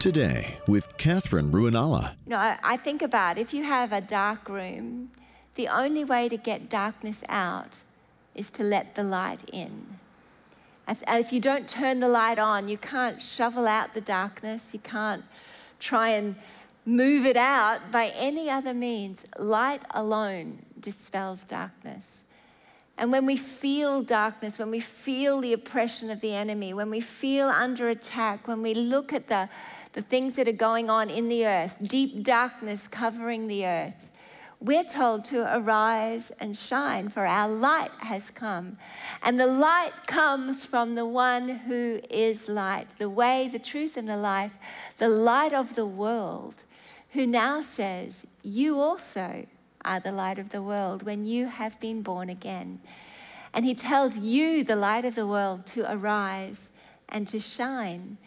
Today with Katherine Ruonala. You know, I, I think about if you have a dark room, the only way to get darkness out is to let the light in. If, if you don't turn the light on, you can't shovel out the darkness, you can't try and move it out by any other means. Light alone dispels darkness. And when we feel darkness, when we feel the oppression of the enemy, when we feel under attack, when we look at the, the things that are going on in the earth, deep darkness covering the earth, we're told to arise and shine, for our light has come. And the light comes from the one who is light, the way, the truth, and the life, the light of the world, who now says, You also are the light of the world when you have been born again. And he tells you, the light of the world, to arise and to shine.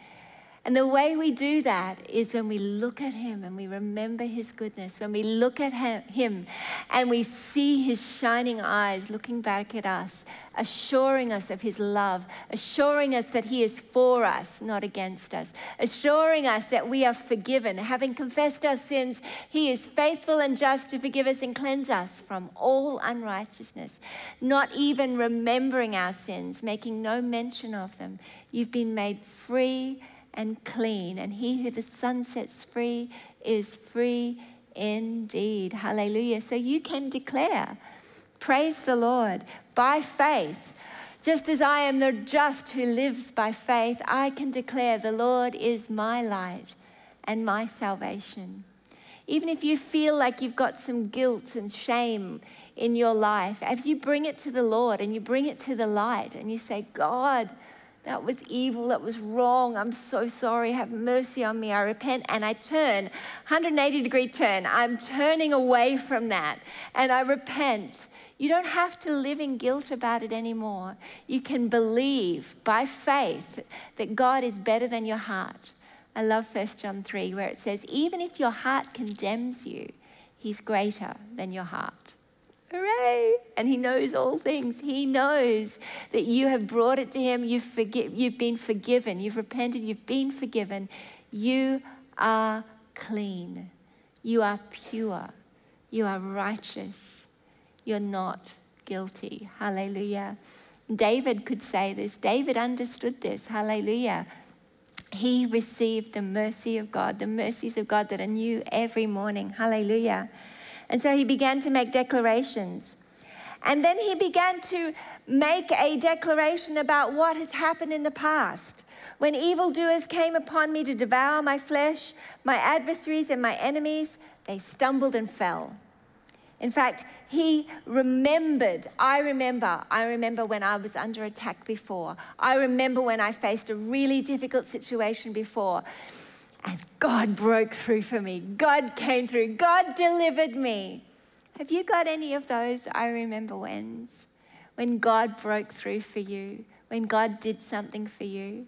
And the way we do that is when we look at Him and we remember His goodness, when we look at Him and we see His shining eyes looking back at us, assuring us of His love, assuring us that He is for us, not against us, assuring us that we are forgiven. Having confessed our sins, He is faithful and just to forgive us and cleanse us from all unrighteousness, not even remembering our sins, making no mention of them. You've been made free and clean. And he who the Son sets free is free indeed. Hallelujah. So you can declare, praise the Lord, by faith. Just as I am the just who lives by faith, I can declare the Lord is my light and my salvation. Even if you feel like you've got some guilt and shame in your life, as you bring it to the Lord and you bring it to the light and you say, God, that was evil. That was wrong. I'm so sorry. Have mercy on me. I repent and I turn 180 degree turn. I'm turning away from that and I repent. You don't have to live in guilt about it anymore. You can believe by faith that God is better than your heart. I love 1 John 3, where it says, Even if your heart condemns you, he's greater than your heart. Hooray! And He knows all things. He knows that you have brought it to Him. You've, forgi- you've been forgiven. You've repented. You've been forgiven. You are clean. You are pure. You are righteous. You're not guilty. Hallelujah. David could say this. David understood this. Hallelujah. He received the mercy of God, the mercies of God that are new every morning. Hallelujah. And so he began to make declarations. And then he began to make a declaration about what has happened in the past. When evildoers came upon me to devour my flesh, my adversaries and my enemies, they stumbled and fell. In fact, he remembered, I remember, I remember when I was under attack before. I remember when I faced a really difficult situation before. And God broke through for me. God came through. God delivered me. Have you got any of those I remember whens? When God broke through for you, when God did something for you.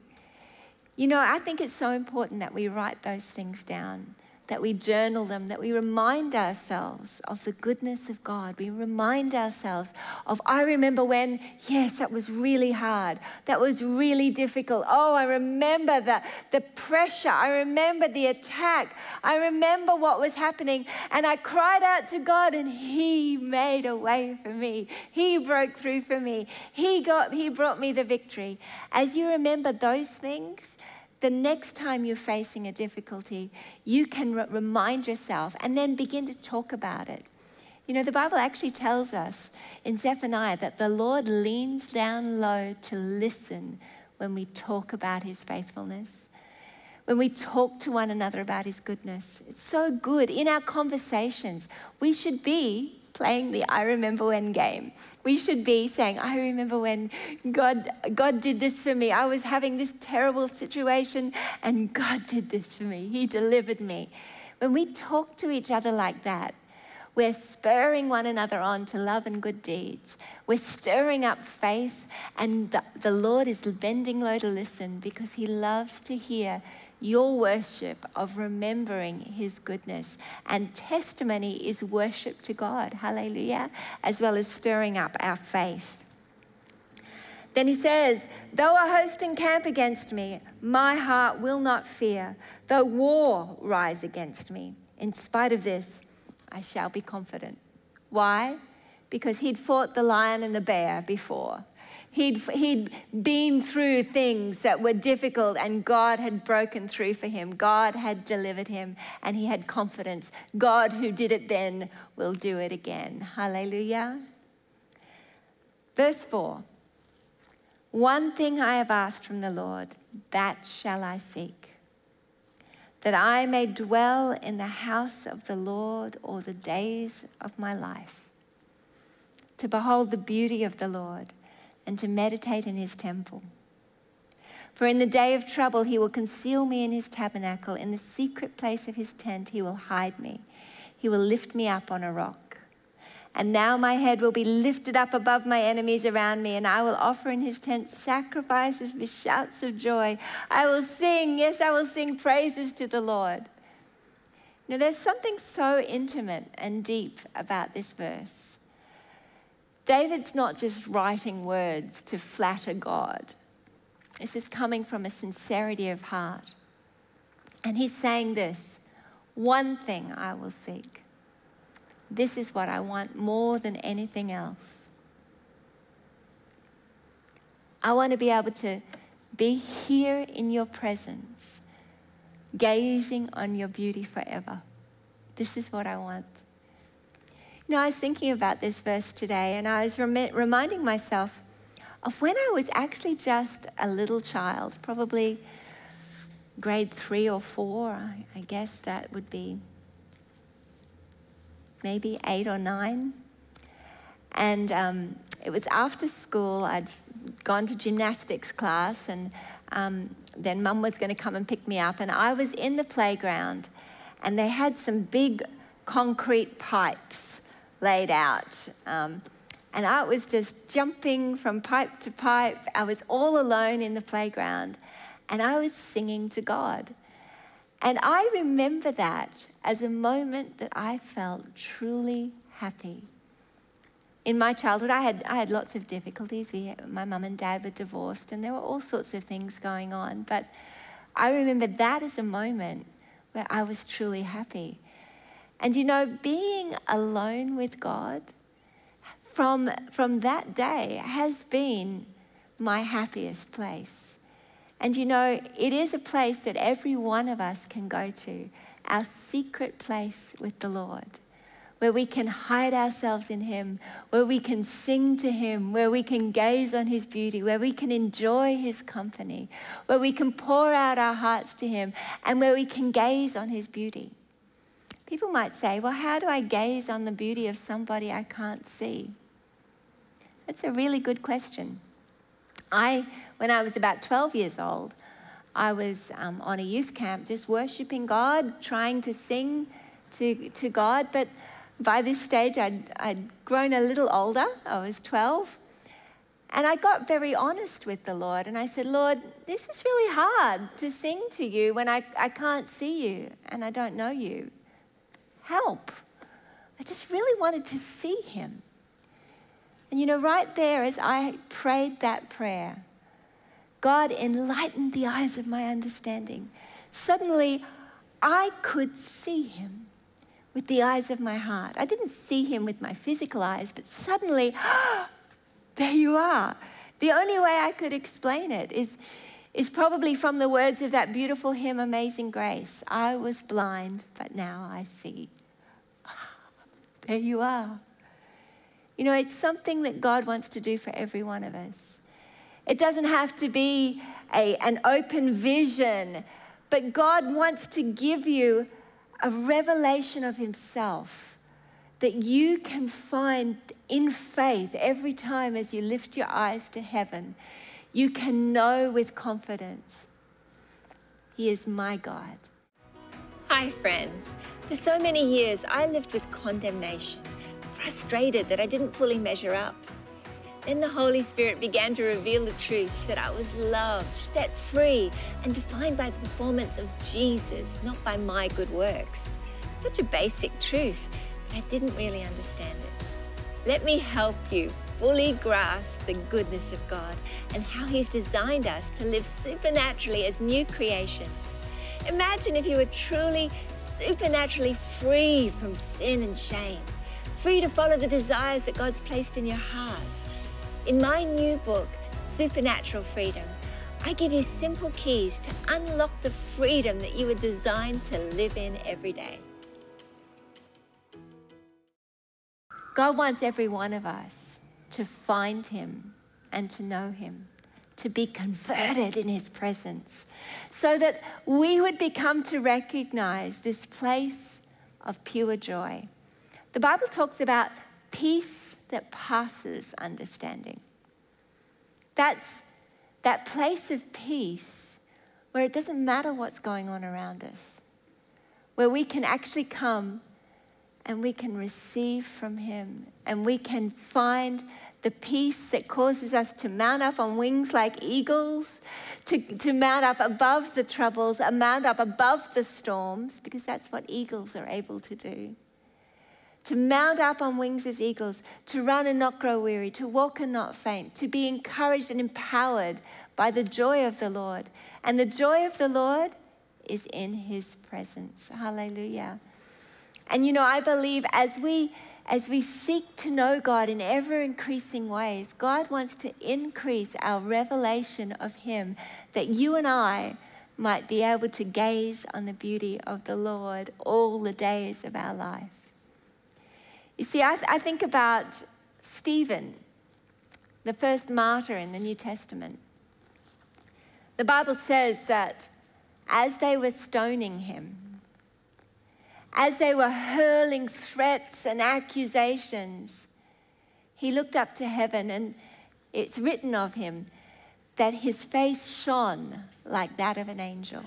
You know, I think it's so important that we write those things down that we journal them, that we remind ourselves of the goodness of God. We remind ourselves of, I remember when, yes, that was really hard. That was really difficult. Oh, I remember the, the pressure. I remember the attack. I remember what was happening. And I cried out to God, and He made a way for me. He broke through for me. He, got, he brought me the victory. As you remember those things, the next time you're facing a difficulty, you can re- remind yourself and then begin to talk about it. You know, the Bible actually tells us in Zephaniah that the Lord leans down low to listen when we talk about his faithfulness, when we talk to one another about his goodness. It's so good. In our conversations, we should be playing the I remember when game. We should be saying, I remember when God, God did this for me. I was having this terrible situation and God did this for me. He delivered me. When we talk to each other like that, we're spurring one another on to love and good deeds. We're stirring up faith, and the, the Lord is bending low to listen because He loves to hear your worship of remembering his goodness. And testimony is worship to God, hallelujah, as well as stirring up our faith. Then he says, Though a host encamp against me, my heart will not fear. Though war rise against me, in spite of this, I shall be confident. Why? Because he'd fought the lion and the bear before. He'd, he'd been through things that were difficult, and God had broken through for him. God had delivered him, and he had confidence. God, who did it then, will do it again. Hallelujah. Verse 4 One thing I have asked from the Lord, that shall I seek, that I may dwell in the house of the Lord all the days of my life, to behold the beauty of the Lord and to meditate in his temple. For in the day of trouble, he will conceal me in his tabernacle. In the secret place of his tent, he will hide me. He will lift me up on a rock. And now my head will be lifted up above my enemies around me, and I will offer in his tent sacrifices with shouts of joy. I will sing, yes, I will sing praises to the Lord. Now, there's something so intimate and deep about this verse. David's not just writing words to flatter God. This is coming from a sincerity of heart. And he's saying this one thing I will seek. This is what I want more than anything else. I want to be able to be here in your presence, gazing on your beauty forever. This is what I want. Know, I was thinking about this verse today and I was rem- reminding myself of when I was actually just a little child, probably grade three or four, I, I guess that would be maybe eight or nine. And um, it was after school, I'd gone to gymnastics class, and um, then mum was going to come and pick me up. And I was in the playground, and they had some big concrete pipes laid out. Um, and I was just jumping from pipe to pipe. I was all alone in the playground and I was singing to God. And I remember that as a moment that I felt truly happy. In my childhood, I had, I had lots of difficulties. We, my mum and dad were divorced, and there were all sorts of things going on. But I remember that as a moment where I was truly happy. And you know, being alone with God from, from that day has been my happiest place. And you know, it is a place that every one of us can go to, our secret place with the Lord, where we can hide ourselves in Him, where we can sing to Him, where we can gaze on His beauty, where we can enjoy His company, where we can pour out our hearts to Him, and where we can gaze on His beauty. People might say, well, how do I gaze on the beauty of somebody I can't see? That's a really good question. I, when I was about 12 years old, I was um, on a youth camp just worshiping God, trying to sing to, to God. But by this stage, I'd, I'd grown a little older. I was 12. And I got very honest with the Lord. And I said, Lord, this is really hard to sing to you when I, I can't see you and I don't know you help. I just really wanted to see him. And you know, right there as I prayed that prayer, God enlightened the eyes of my understanding. Suddenly, I could see him with the eyes of my heart. I didn't see him with my physical eyes, but suddenly, there you are. The only way I could explain it is, is probably from the words of that beautiful hymn, Amazing Grace. I was blind, but now I see. There you are. You know, it's something that God wants to do for every one of us. It doesn't have to be a, an open vision, but God wants to give you a revelation of Himself that you can find in faith every time as you lift your eyes to heaven. You can know with confidence He is my God. Hi, friends. For so many years, I lived with condemnation, frustrated that I didn't fully measure up. Then the Holy Spirit began to reveal the truth that I was loved, set free, and defined by the performance of Jesus, not by my good works. Such a basic truth, but I didn't really understand it. Let me help you fully grasp the goodness of God and how He's designed us to live supernaturally as new creations. Imagine if you were truly supernaturally free from sin and shame, free to follow the desires that God's placed in your heart. In my new book, Supernatural Freedom, I give you simple keys to unlock the freedom that you were designed to live in every day. God wants every one of us to find Him and to know Him, to be converted in His presence, so that we would become to recognize this place of pure joy. The Bible talks about peace that passes understanding. That's that place of peace where it doesn't matter what's going on around us, where we can actually come and we can receive from Him and we can find the peace that causes us to mount up on wings like eagles, to, to mount up above the troubles, and mount up above the storms, because that's what eagles are able to do to mount up on wings as eagles, to run and not grow weary, to walk and not faint, to be encouraged and empowered by the joy of the Lord. And the joy of the Lord is in his presence. Hallelujah. And you know, I believe as we as we seek to know God in ever increasing ways, God wants to increase our revelation of him that you and I might be able to gaze on the beauty of the Lord all the days of our life. You see, I, th- I think about Stephen, the first martyr in the New Testament. The Bible says that as they were stoning him, as they were hurling threats and accusations, he looked up to heaven and it's written of him that his face shone like that of an angel.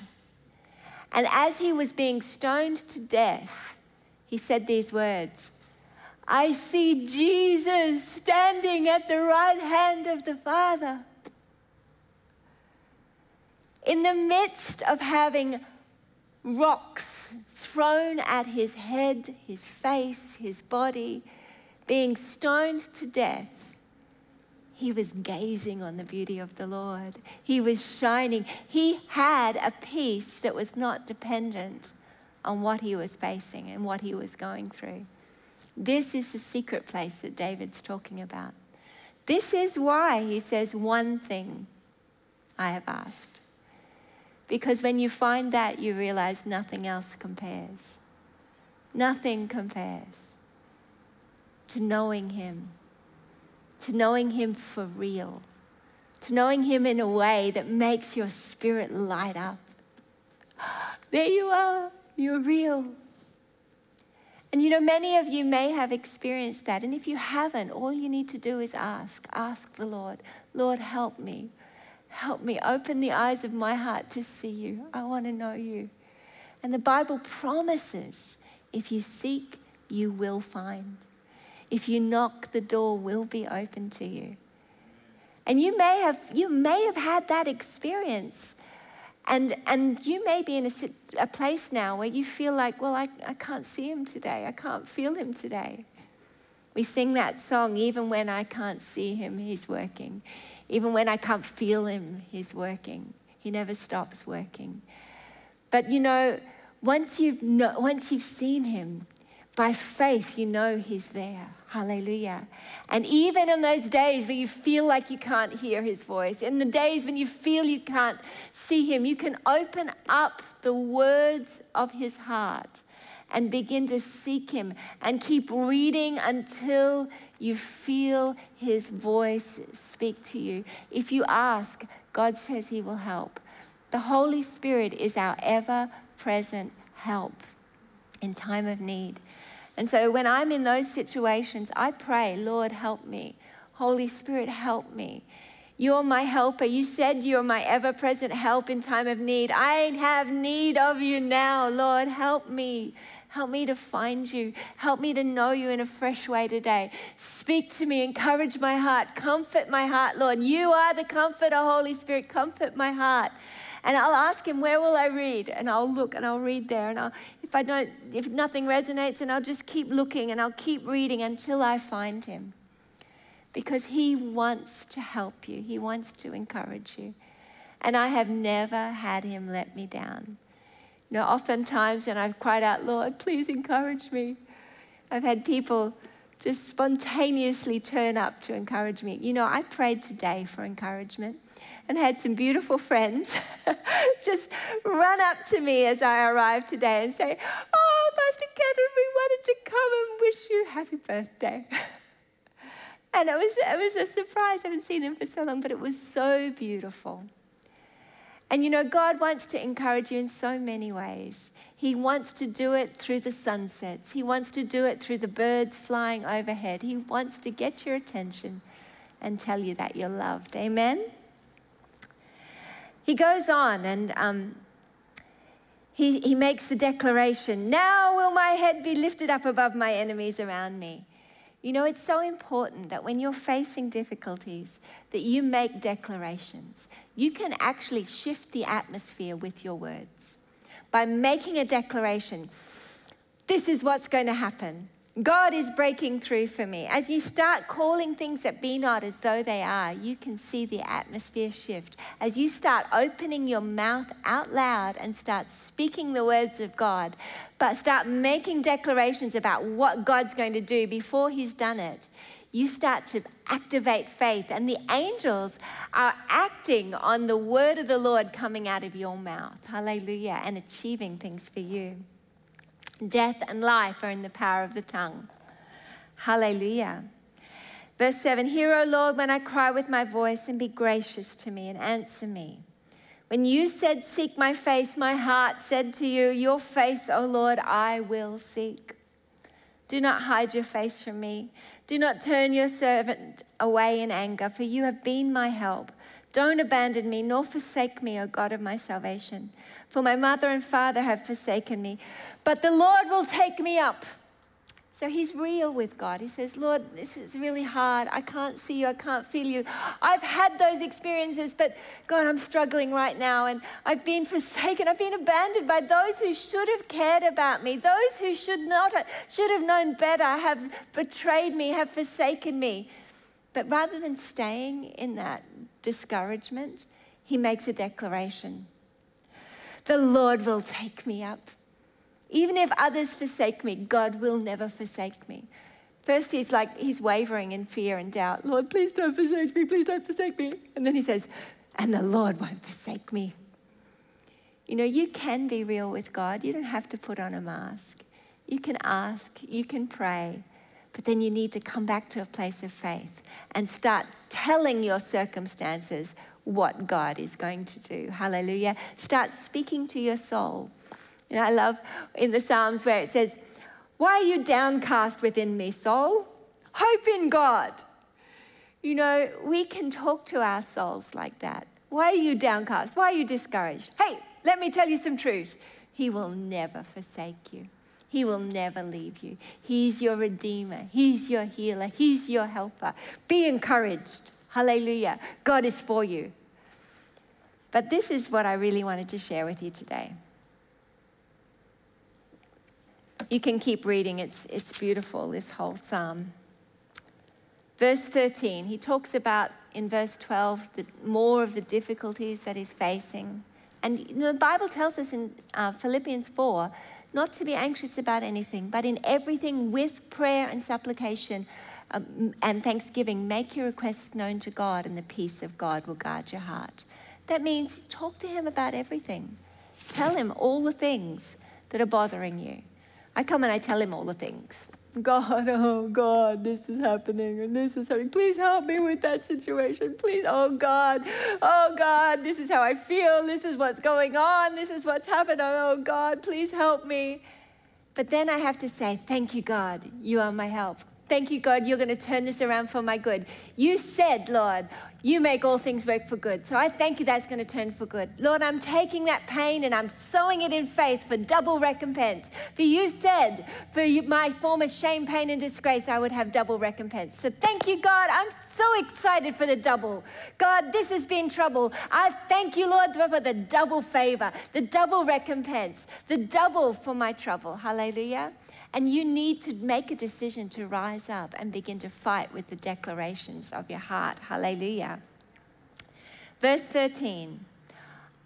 And as he was being stoned to death, he said these words I see Jesus standing at the right hand of the Father. In the midst of having rocks thrown at his head, his face, his body, being stoned to death, he was gazing on the beauty of the Lord. He was shining. He had a peace that was not dependent on what he was facing and what he was going through. This is the secret place that David's talking about. This is why he says, One thing I have asked. Because when you find that, you realize nothing else compares. Nothing compares to knowing Him, to knowing Him for real, to knowing Him in a way that makes your spirit light up. There you are, you're real. And you know, many of you may have experienced that. And if you haven't, all you need to do is ask. Ask the Lord, Lord, help me. Help me. Open the eyes of my heart to see you. I want to know you. And the Bible promises if you seek, you will find. If you knock, the door will be open to you. And you may have, you may have had that experience and, and you may be in a, a place now where you feel like, well, I, I can't see him today. I can't feel him today. We sing that song, even when I can't see him, he's working. Even when I can't feel him, he's working. He never stops working. But you know, once you've, no, once you've seen him, by faith, you know he's there. Hallelujah. And even in those days when you feel like you can't hear his voice, in the days when you feel you can't see him, you can open up the words of his heart and begin to seek him and keep reading until you feel his voice speak to you. If you ask, God says he will help. The Holy Spirit is our ever present help in time of need. And so when I'm in those situations, I pray, Lord, help me. Holy Spirit, help me. You're my helper. You said you're my ever present help in time of need. I have need of you now, Lord. Help me. Help me to find you. Help me to know you in a fresh way today. Speak to me, encourage my heart, comfort my heart, Lord. You are the comforter, Holy Spirit. Comfort my heart. And I'll ask him, where will I read? And I'll look and I'll read there. And I'll, if I don't, if nothing resonates, then I'll just keep looking and I'll keep reading until I find him. because He wants to help you, He wants to encourage you. And I have never had Him let me down. You know, oftentimes when I've cried out, Lord, please encourage me, I've had people just spontaneously turn up to encourage me. You know, I prayed today for encouragement and had some beautiful friends just run up to me as I arrived today and say, Oh, Pastor Katherine, we wanted to come and wish you happy birthday. and it was, it was a surprise. I haven't seen them for so long, but it was so beautiful. And you know, God wants to encourage you in so many ways. He wants to do it through the sunsets, He wants to do it through the birds flying overhead. He wants to get your attention and tell you that you're loved. Amen? He goes on and um, he, he makes the declaration Now will my head be lifted up above my enemies around me. You know, it's so important that when you're facing difficulties, that you make declarations. You can actually shift the atmosphere with your words by making a declaration. This is what's going to happen. God is breaking through for me. As you start calling things that be not as though they are, you can see the atmosphere shift. As you start opening your mouth out loud and start speaking the words of God, but start making declarations about what God's going to do before He's done it, you start to activate faith, and the angels are acting on the word of the Lord coming out of your mouth. Hallelujah, and achieving things for you. Death and life are in the power of the tongue. Hallelujah. Verse 7 Hear, O Lord, when I cry with my voice, and be gracious to me and answer me. When you said, Seek my face, my heart said to you, Your face, O Lord, I will seek. Do not hide your face from me. Do not turn your servant away in anger, for you have been my help. Don't abandon me, nor forsake me, O God of my salvation. For my mother and father have forsaken me, but the Lord will take me up. So he's real with God. He says, Lord, this is really hard. I can't see you. I can't feel you. I've had those experiences, but God, I'm struggling right now. And I've been forsaken. I've been abandoned by those who should have cared about me. Those who should not, should have known better have betrayed me, have forsaken me. But rather than staying in that discouragement, he makes a declaration The Lord will take me up. Even if others forsake me, God will never forsake me. First, he's like, he's wavering in fear and doubt. Lord, please don't forsake me. Please don't forsake me. And then he says, and the Lord won't forsake me. You know, you can be real with God. You don't have to put on a mask. You can ask, you can pray, but then you need to come back to a place of faith and start telling your circumstances what God is going to do. Hallelujah. Start speaking to your soul. You know, I love in the Psalms where it says, Why are you downcast within me, soul? Hope in God. You know, we can talk to our souls like that. Why are you downcast? Why are you discouraged? Hey, let me tell you some truth. He will never forsake you. He will never leave you. He's your redeemer. He's your healer. He's your helper. Be encouraged. Hallelujah. God is for you. But this is what I really wanted to share with you today. You can keep reading, it's, it's beautiful, this whole psalm. Verse 13, he talks about in verse 12 the, more of the difficulties that he's facing. And you know, the Bible tells us in uh, Philippians 4 not to be anxious about anything, but in everything with prayer and supplication um, and thanksgiving, make your requests known to God, and the peace of God will guard your heart. That means talk to Him about everything. Tell Him all the things that are bothering you. I come and I tell him all the things. God, oh God, this is happening and this is happening. Please help me with that situation. Please, oh God, oh God, this is how I feel. This is what's going on. This is what's happened. Oh God, please help me. But then I have to say, Thank you, God, you are my help. Thank you, God, you're going to turn this around for my good. You said, Lord, you make all things work for good. So I thank you that's going to turn for good. Lord, I'm taking that pain and I'm sowing it in faith for double recompense. For you said, for my former shame, pain, and disgrace, I would have double recompense. So thank you, God. I'm so excited for the double. God, this has been trouble. I thank you, Lord, for the double favor, the double recompense, the double for my trouble. Hallelujah. And you need to make a decision to rise up and begin to fight with the declarations of your heart. Hallelujah. Verse 13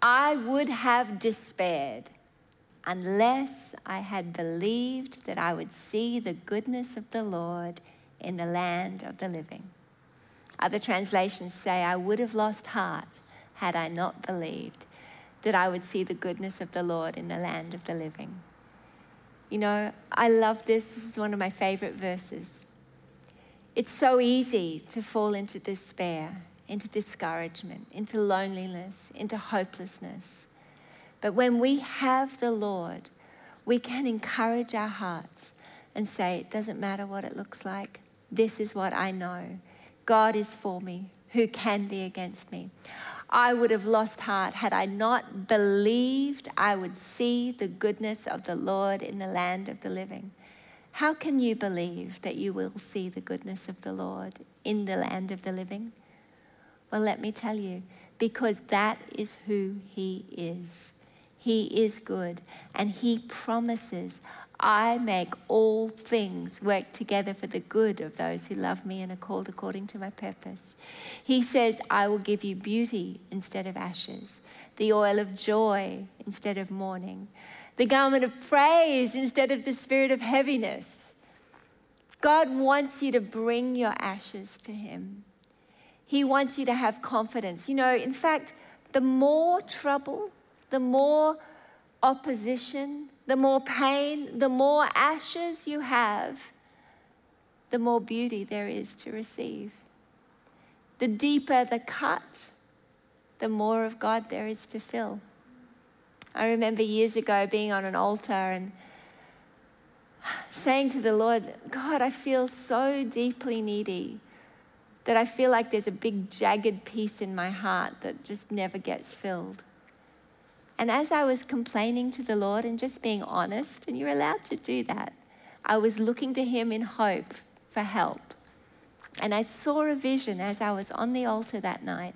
I would have despaired unless I had believed that I would see the goodness of the Lord in the land of the living. Other translations say, I would have lost heart had I not believed that I would see the goodness of the Lord in the land of the living. You know, I love this. This is one of my favorite verses. It's so easy to fall into despair, into discouragement, into loneliness, into hopelessness. But when we have the Lord, we can encourage our hearts and say, It doesn't matter what it looks like. This is what I know. God is for me. Who can be against me? I would have lost heart had I not believed I would see the goodness of the Lord in the land of the living. How can you believe that you will see the goodness of the Lord in the land of the living? Well, let me tell you, because that is who He is. He is good, and He promises, I make all things work together for the good of those who love me and are called according to my purpose. He says, I will give you beauty instead of ashes, the oil of joy instead of mourning, the garment of praise instead of the spirit of heaviness. God wants you to bring your ashes to Him. He wants you to have confidence. You know, in fact, the more trouble, the more opposition, the more pain, the more ashes you have, the more beauty there is to receive. The deeper the cut, the more of God there is to fill. I remember years ago being on an altar and saying to the Lord, God, I feel so deeply needy that I feel like there's a big jagged piece in my heart that just never gets filled. And as I was complaining to the Lord and just being honest, and you're allowed to do that, I was looking to Him in hope for help. And I saw a vision as I was on the altar that night.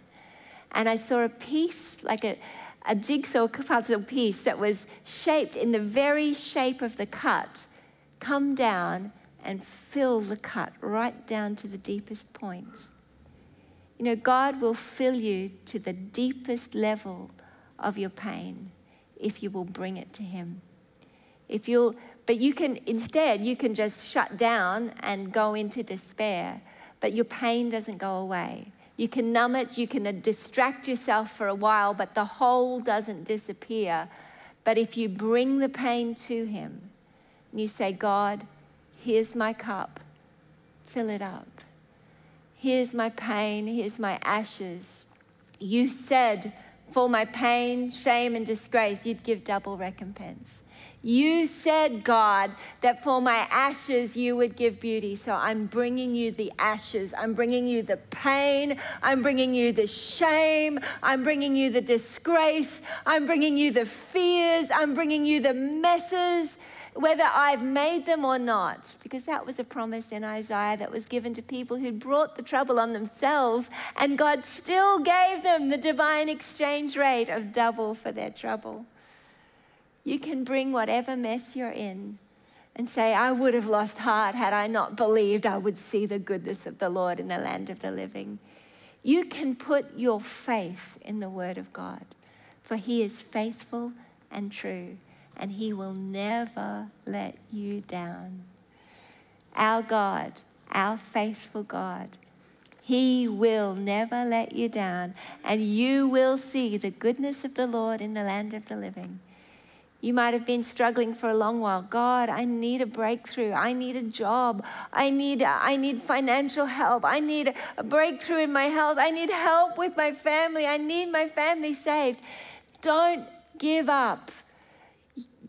And I saw a piece, like a, a jigsaw puzzle piece that was shaped in the very shape of the cut, come down and fill the cut right down to the deepest point. You know, God will fill you to the deepest level of your pain if you will bring it to Him. If you'll, but you can, instead, you can just shut down and go into despair, but your pain doesn't go away. You can numb it, you can uh, distract yourself for a while, but the hole doesn't disappear. But if you bring the pain to Him and you say, God, here's my cup, fill it up. Here's my pain, here's my ashes. You said, for my pain, shame, and disgrace, you'd give double recompense. You said, God, that for my ashes you would give beauty. So I'm bringing you the ashes. I'm bringing you the pain. I'm bringing you the shame. I'm bringing you the disgrace. I'm bringing you the fears. I'm bringing you the messes whether I've made them or not, because that was a promise in Isaiah that was given to people who'd brought the trouble on themselves, and God still gave them the divine exchange rate of double for their trouble. You can bring whatever mess you're in and say, I would have lost heart had I not believed I would see the goodness of the Lord in the land of the living. You can put your faith in the Word of God, for He is faithful and true and He will never let you down. Our God, our faithful God, He will never let you down, and you will see the goodness of the Lord in the land of the living. You might have been struggling for a long while. God, I need a breakthrough. I need a job. I need, I need financial help. I need a breakthrough in my health. I need help with my family. I need my family saved. Don't give up.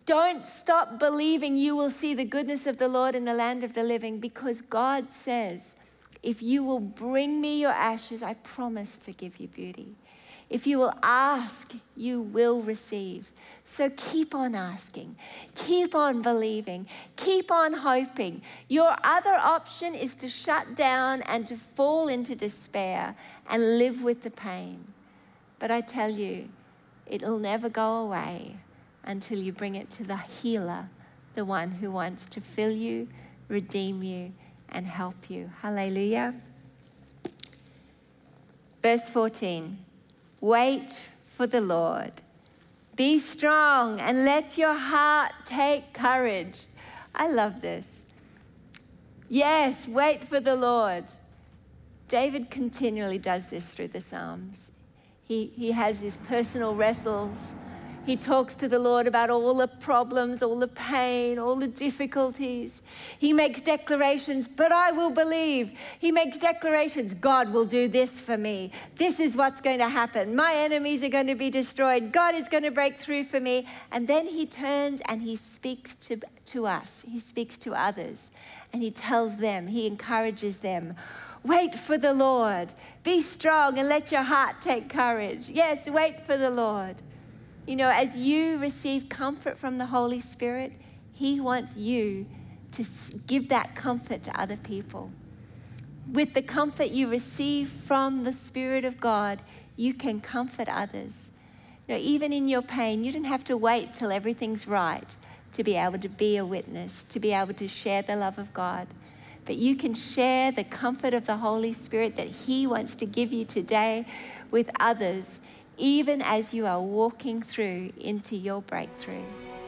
Don't stop believing you will see the goodness of the Lord in the land of the living because God says, if you will bring me your ashes, I promise to give you beauty. If you will ask, you will receive. So keep on asking, keep on believing, keep on hoping. Your other option is to shut down and to fall into despair and live with the pain. But I tell you, it'll never go away until you bring it to the healer, the one who wants to fill you, redeem you, and help you. Hallelujah. Verse 14 Wait for the Lord. Be strong and let your heart take courage. I love this. Yes, wait for the Lord. David continually does this through the Psalms. He, he has his personal wrestles he talks to the Lord about all the problems, all the pain, all the difficulties. He makes declarations, but I will believe. He makes declarations, God will do this for me. This is what's going to happen. My enemies are going to be destroyed. God is going to break through for me. And then he turns and he speaks to, to us, he speaks to others, and he tells them, he encourages them. Wait for the Lord. Be strong and let your heart take courage. Yes, wait for the Lord. You know, as you receive comfort from the Holy Spirit, He wants you to give that comfort to other people. With the comfort you receive from the Spirit of God, you can comfort others. You know, even in your pain, you don't have to wait till everything's right to be able to be a witness, to be able to share the love of God. But you can share the comfort of the Holy Spirit that He wants to give you today with others even as you are walking through into your breakthrough.